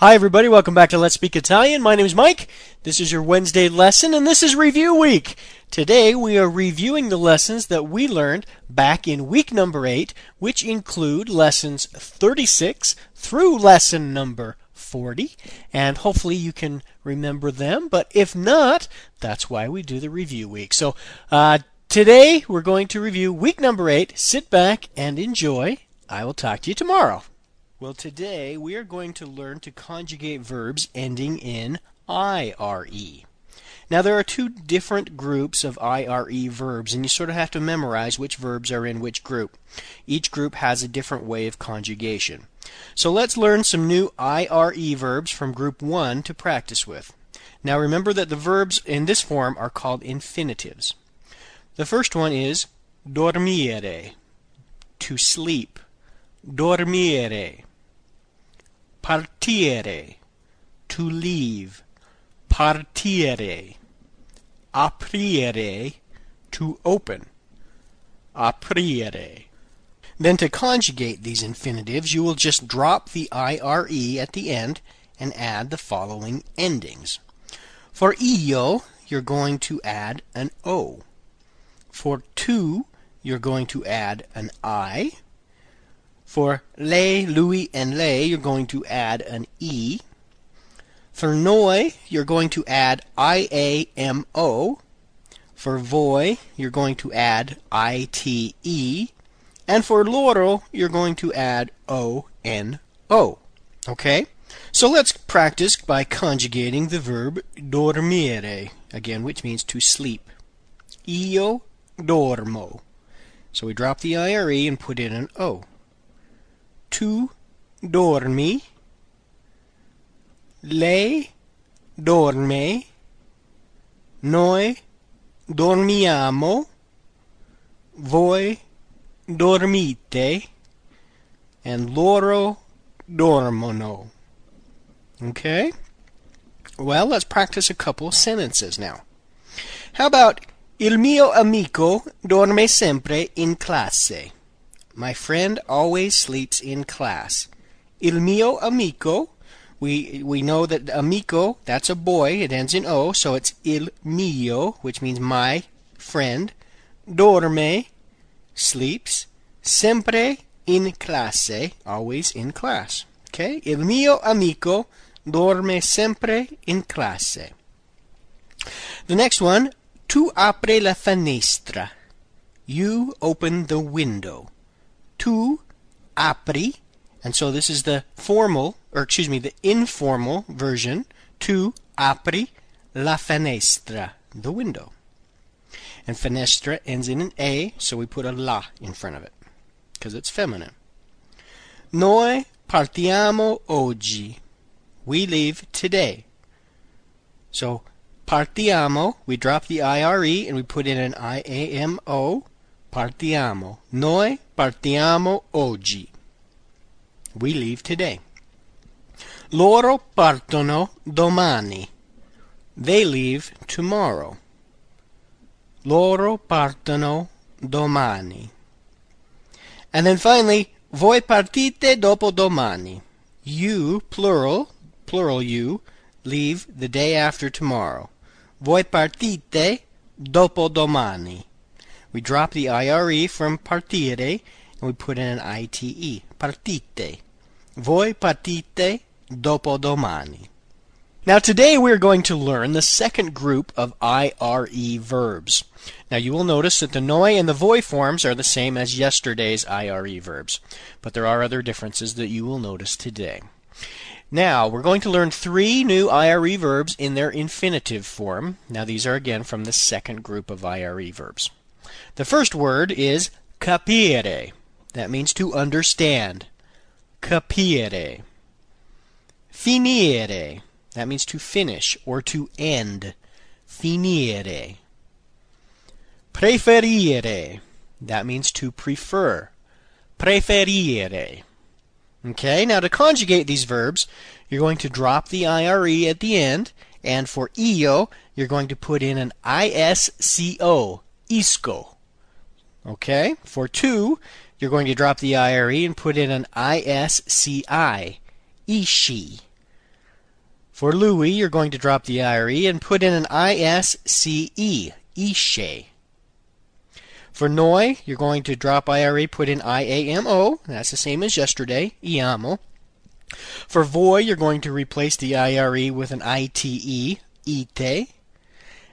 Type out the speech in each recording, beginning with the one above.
Hi, everybody. Welcome back to Let's Speak Italian. My name is Mike. This is your Wednesday lesson, and this is review week. Today, we are reviewing the lessons that we learned back in week number 8, which include lessons 36 through lesson number 40. And hopefully, you can remember them. But if not, that's why we do the review week. So, uh, today, we're going to review week number 8. Sit back and enjoy. I will talk to you tomorrow. Well, today we are going to learn to conjugate verbs ending in IRE. Now, there are two different groups of IRE verbs, and you sort of have to memorize which verbs are in which group. Each group has a different way of conjugation. So let's learn some new IRE verbs from group 1 to practice with. Now, remember that the verbs in this form are called infinitives. The first one is dormire, to sleep. Dormire partire, to leave, partire, aprire, to open, aprire. Then to conjugate these infinitives, you will just drop the ire at the end and add the following endings. For io, you're going to add an o. For tu, you're going to add an i. For lei, lui, and lei, you're going to add an e. For noi, you're going to add iamo. For voi, you're going to add ite. And for loro, you're going to add ono. Okay? So let's practice by conjugating the verb dormire, again, which means to sleep. Io dormo. So we drop the ire and put in an o. Tu dormi. Lei dorme. Noi dormiamo. Voi dormite. And loro dormono. Okay? Well, let's practice a couple sentences now. How about Il mio amico dorme sempre in classe? My friend always sleeps in class. Il mio amico. We we know that amico, that's a boy, it ends in o, so it's il mio, which means my friend. Dorme, sleeps. Sempre in classe, always in class. Okay? Il mio amico dorme sempre in classe. The next one, tu apri la finestra. You open the window tu apri, and so this is the formal, or excuse me, the informal version. Tu apri la finestra, the window. And finestra ends in an a, so we put a la in front of it, because it's feminine. Noi partiamo oggi. We leave today. So partiamo, we drop the ire and we put in an iamo. Partiamo. Noi partiamo oggi. We leave today. Loro partono domani. They leave tomorrow. Loro partono domani. And then finally, voi partite dopo domani. You, plural, plural you, leave the day after tomorrow. Voi partite dopo domani. We drop the IRE from partire and we put in an ITE. Partite. Voi partite dopodomani. Now today we're going to learn the second group of IRE verbs. Now you will notice that the noi and the voi forms are the same as yesterday's IRE verbs, but there are other differences that you will notice today. Now, we're going to learn three new IRE verbs in their infinitive form. Now, these are again from the second group of IRE verbs. The first word is capire. That means to understand. Capire. Finire. That means to finish or to end. Finire. Preferire. That means to prefer. Preferire. Okay, now to conjugate these verbs, you're going to drop the IRE at the end, and for Io, you're going to put in an ISCO isco. Okay? For tu, you're going to drop the IRE and put in an ISCI, ishi. For Lui, you're going to drop the IRE and put in an ISCE, ishe. For Noi, you're going to drop IRE, put in IAMO, that's the same as yesterday, iamo. For Voi, you're going to replace the IRE with an ITE, ite.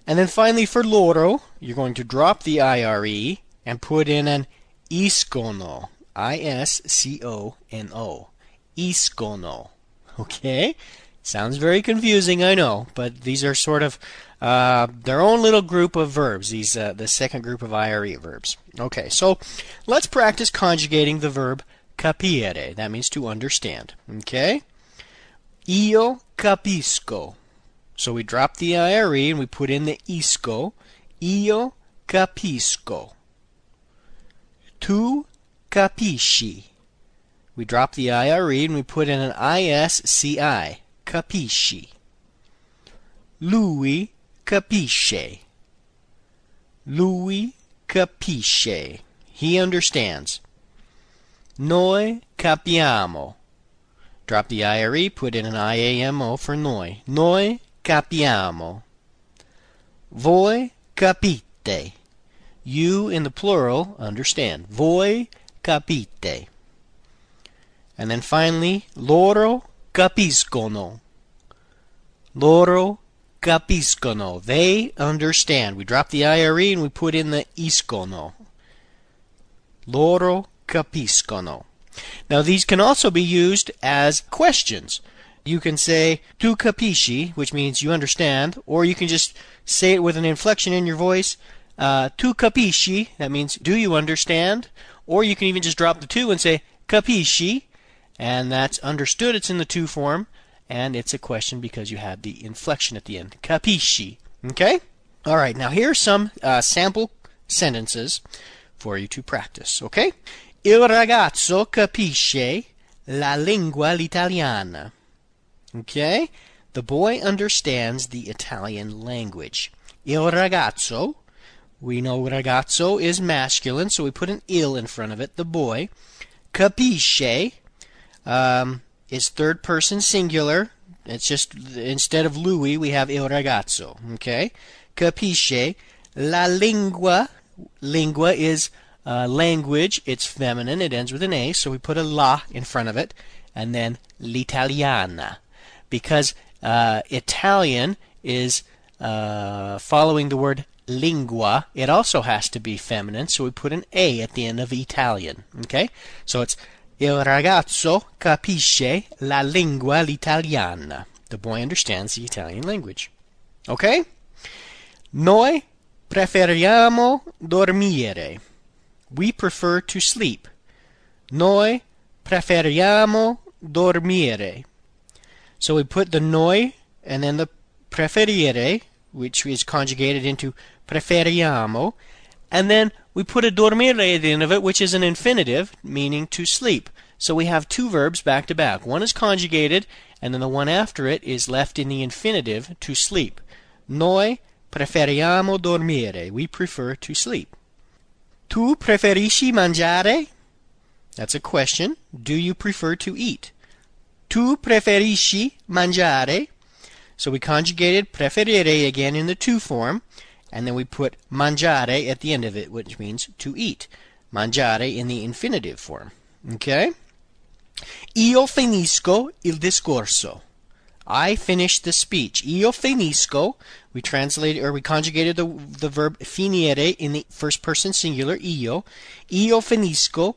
And then finally for Loro, you're going to drop the IRE and put in an iscono, I-S-C-O-N-O, iscono. Okay? Sounds very confusing, I know, but these are sort of uh, their own little group of verbs. These uh, the second group of IRE verbs. Okay, so let's practice conjugating the verb capire. That means to understand. Okay, io capisco. So we drop the IRE and we put in the isco. Io capisco. Tu capisci. We drop the IRE and we put in an ISCI. Capisci. Lui capisce. Lui capisce. He understands. Noi capiamo. Drop the IRE, put in an IAMO for noi. Noi capiamo. Voi capite. You in the plural understand. Voi capite. And then finally, loro capiscono. Loro capiscono. They understand. We drop the IRE and we put in the iscono. Loro capiscono. Now these can also be used as questions. You can say tu capisci, which means you understand, or you can just say it with an inflection in your voice. Uh, tu capisci, that means do you understand? Or you can even just drop the tu and say capisci, and that's understood. It's in the tu form, and it's a question because you have the inflection at the end. Capisci. Okay? All right, now here are some uh, sample sentences for you to practice. Okay? Il ragazzo capisce la lingua l'italiana. Okay? The boy understands the Italian language. Il ragazzo, we know ragazzo is masculine, so we put an il in front of it, the boy. Capisce um, is third person singular. It's just, instead of lui, we have il ragazzo. Okay? Capisce la lingua. Lingua is uh, language. It's feminine. It ends with an A, so we put a la in front of it. And then l'italiana because uh, Italian is uh, following the word lingua. It also has to be feminine, so we put an A at the end of Italian. Okay? So it's Il ragazzo capisce la lingua l'italiana. The boy understands the Italian language. Okay? Noi preferiamo dormire. We prefer to sleep. Noi preferiamo dormire. So we put the noi and then the preferire, which is conjugated into preferiamo, and then we put a dormire at the end of it, which is an infinitive, meaning to sleep. So we have two verbs back to back. One is conjugated, and then the one after it is left in the infinitive, to sleep. Noi preferiamo dormire. We prefer to sleep. Tu preferisci mangiare? That's a question. Do you prefer to eat? Tu preferisci mangiare? So we conjugated preferire again in the tu form, and then we put mangiare at the end of it, which means to eat. Mangiare in the infinitive form. Okay? Io finisco il discorso. I finish the speech. Io finisco. We translated or we conjugated the the verb finire in the first person singular io. Io finisco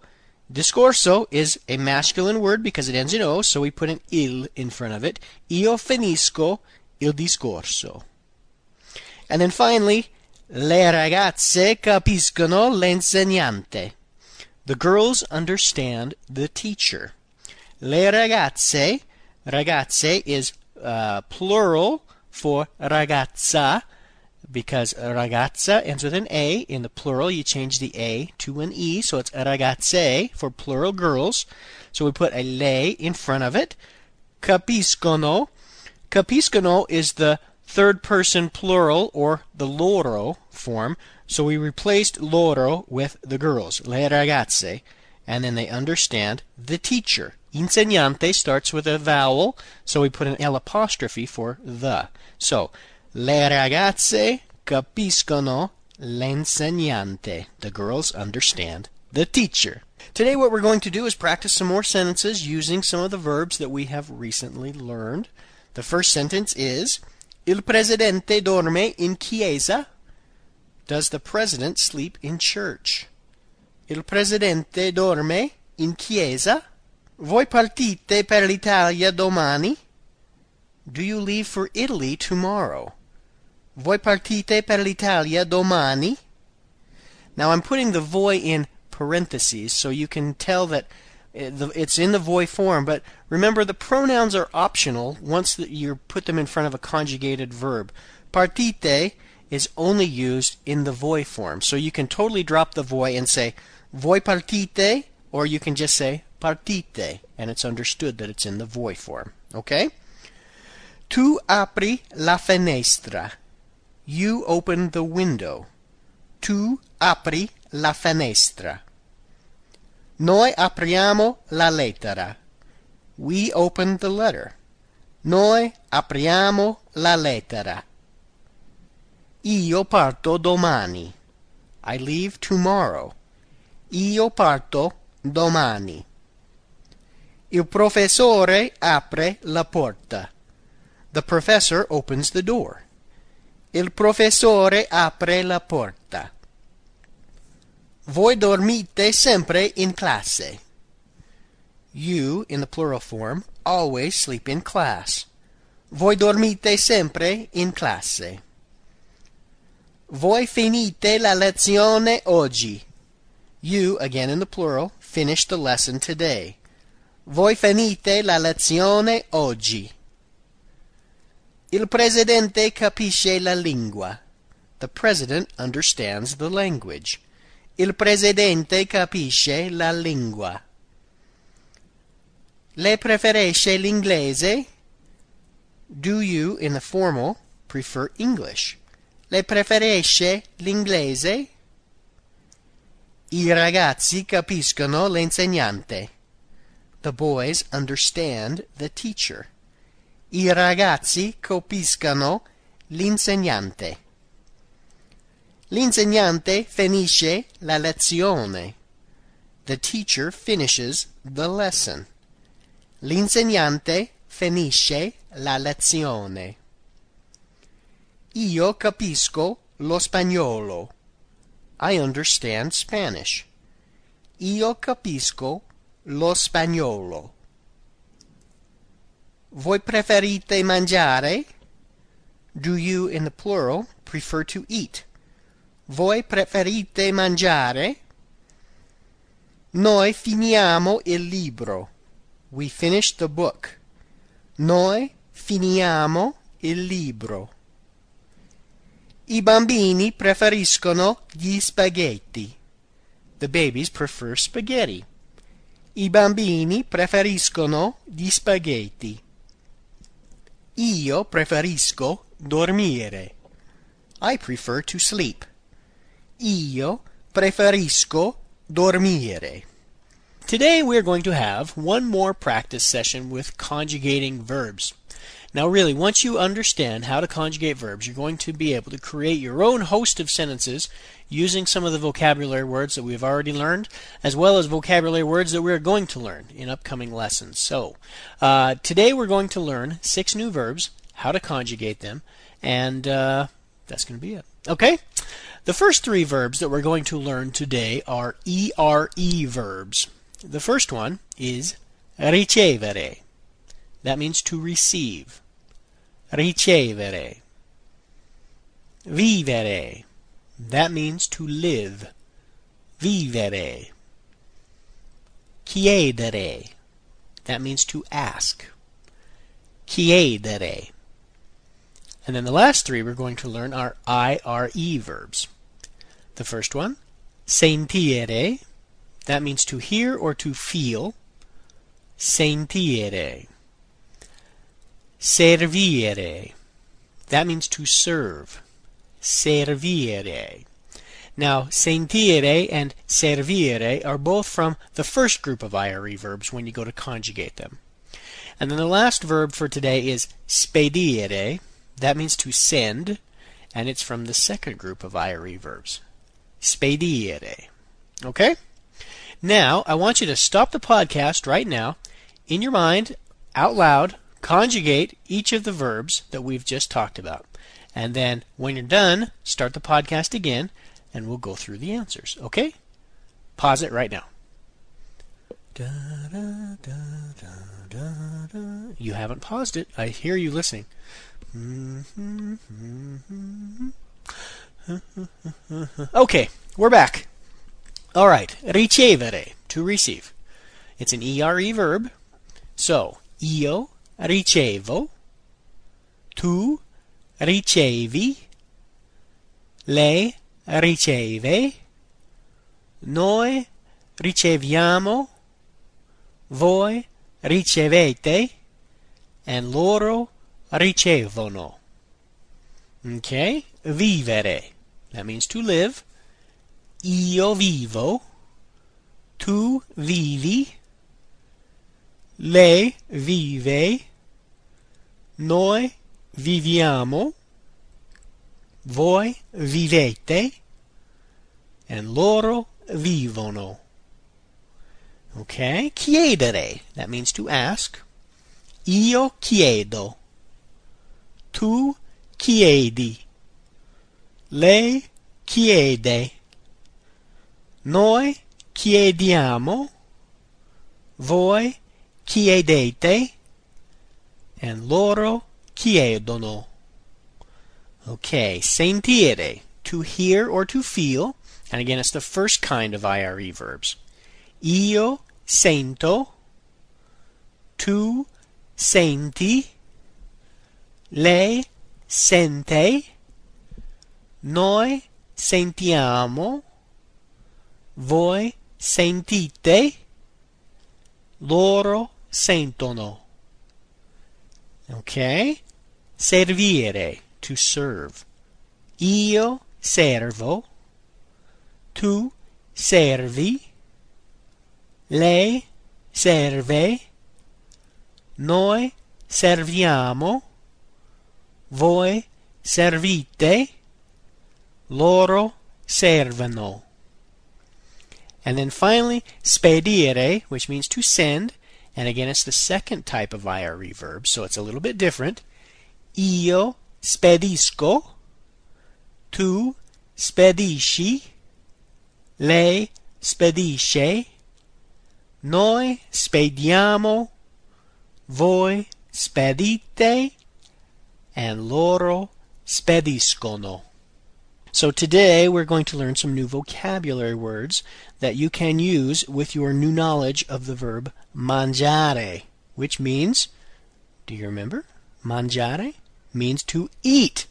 Discorso is a masculine word because it ends in O, so we put an il in front of it. Io finisco il discorso. And then finally, le ragazze capiscono l'insegnante. The girls understand the teacher. Le ragazze, ragazze is uh, plural for ragazza, because ragazza ends with an A. In the plural, you change the A to an E, so it's ragazze for plural girls. So we put a le in front of it. Capiscono. Capiscono is the third person plural or the loro form. So we replaced loro with the girls, le ragazze, and then they understand the teacher. Insegnante starts with a vowel, so we put an L apostrophe for the. So, le ragazze capiscono l'insegnante. The girls understand the teacher. Today what we're going to do is practice some more sentences using some of the verbs that we have recently learned. The first sentence is Il presidente dorme in chiesa. Does the president sleep in church? Il presidente dorme in chiesa? Voi partite per l'Italia domani? Do you leave for Italy tomorrow? Voi partite per l'Italia domani? Now I'm putting the voi in parentheses so you can tell that it's in the voi form, but remember the pronouns are optional once you put them in front of a conjugated verb. Partite is only used in the voi form, so you can totally drop the voi and say voi partite, or you can just say partite, and it's understood that it's in the voi form. Okay? Tu apri la finestra. You open the window. Tu apri la finestra. Noi apriamo la lettera. We open the letter. Noi apriamo la lettera. Io parto domani. I leave tomorrow. Io parto domani. Il professore apre la porta. The professor opens the door. Il professore apre la porta. Voi dormite sempre in classe. You, in the plural form, always sleep in class. Voi dormite sempre in classe. Voi finite la lezione oggi. You, again in the plural, finish the lesson today. Voi finite la lezione oggi. Il presidente capisce la lingua. The president understands the language. Il presidente capisce la lingua. Le preferisce l'inglese? Do you, in the formal, prefer English? Le preferisce l'inglese? I ragazzi capiscono l'insegnante. The boys understand the teacher. I ragazzi capiscono l'insegnante. L'insegnante finisce la lezione. The teacher finishes the lesson. L'insegnante finisce la lezione. Io capisco lo spagnolo. I understand Spanish. Io capisco lo spagnolo. Voi preferite mangiare? Do you, in the plural, prefer to eat? Voi preferite mangiare? Noi finiamo il libro. We finish the book. Noi finiamo il libro. I bambini preferiscono gli spaghetti. The babies prefer spaghetti. I bambini preferiscono gli spaghetti. Io preferisco dormire. I prefer to sleep. Io preferisco dormire. Today we're going to have one more practice session with conjugating verbs. Now, really, once you understand how to conjugate verbs, you're going to be able to create your own host of sentences using some of the vocabulary words that we've already learned, as well as vocabulary words that we're going to learn in upcoming lessons. So, uh, today we're going to learn six new verbs, how to conjugate them, and uh, that's going to be it. Okay? The first three verbs that we're going to learn today are ERE verbs. The first one is ricevere. That means to receive. Ricevere. Vivere. That means to live. Vivere. Chiedere. That means to ask. Chiedere. And then the last three we're going to learn are IRE verbs. The first one, sentire, that means to hear or to feel. Sentire. Servire, that means to serve. Servire. Now, sentire and servire are both from the first group of IRE verbs when you go to conjugate them. And then the last verb for today is spedire. That means to send, and it's from the second group of IRE verbs. Spedire. Okay? Now, I want you to stop the podcast right now. In your mind, out loud, conjugate each of the verbs that we've just talked about. And then, when you're done, start the podcast again, and we'll go through the answers. Okay? Pause it right now. You haven't paused it. I hear you listening. Mm-hmm. Okay, we're back. All right, ricevere, to receive. It's an ERE verb. So, io ricevo, tu ricevi, lei riceve, noi riceviamo, voi ricevete, and loro ricevono. Okay? Vivere. That means to live. Io vivo. Tu vivi. Lei vive. Noi viviamo. Voi vivete. And loro vivono. Okay? Chiedere. That means to ask. Io chiedo. Tu chiedi. Lei chiede. Noi chiediamo. Voi chiedete. And loro chiedono. Okay, sentire, to hear or to feel. And again, it's the first kind of IRE verbs. Io sento. Tu senti. Lei sente. Noi sentiamo. Voi sentite. Loro sentono. Okay? Servire, to serve. Io servo. Tu servi. Lei serve. Noi serviamo. Voi servite. Loro servono. And then finally, spedire, which means to send. And again, it's the second type of IRE verb, so it's a little bit different. Io spedisco. Tu spedisci. Lei spedisce. Noi spediamo. Voi spedite. And loro spediscono. So today we're going to learn some new vocabulary words that you can use with your new knowledge of the verb mangiare, which means, do you remember? Mangiare means to eat.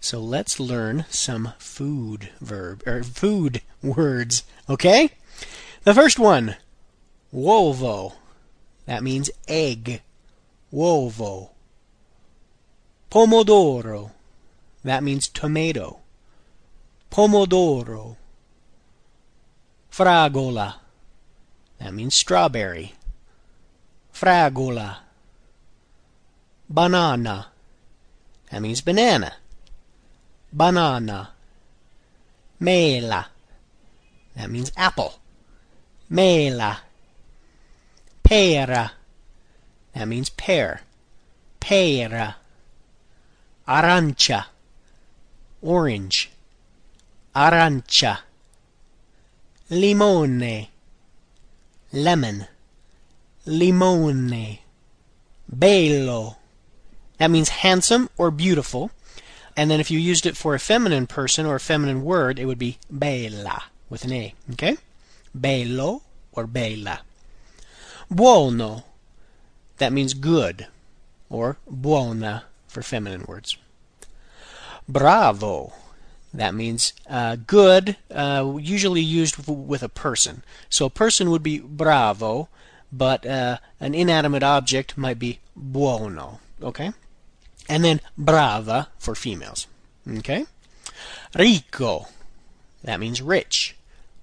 So let's learn some food verb or food words, okay? The first one, uovo. That means egg. Uovo. Pomodoro. That means tomato. Pomodoro. Fragola. That means strawberry. Fragola. Banana. That means banana. Banana. Mela. That means apple. Mela. Pera. That means pear. Pera. Arancia. Orange. Arancia. Limone. Lemon. Limone. Bello. That means handsome or beautiful. And then if you used it for a feminine person or a feminine word, it would be bella with an A. Okay? Bello or bella. Buono. That means good. Or buona for feminine words. Bravo. That means uh, good, uh, usually used with a person. So a person would be bravo, but uh, an inanimate object might be buono. Okay? And then brava for females. Okay? Ricco. That means rich.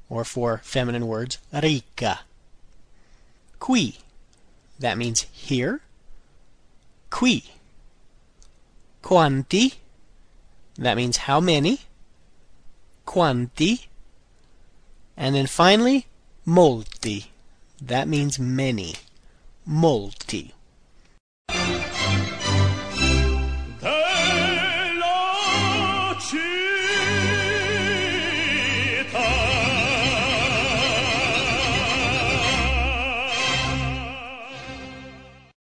Or for feminine words, ricca. Qui. That means here. Qui. Quanti. That means how many. Quanti. And then finally, molti. That means many. Molti.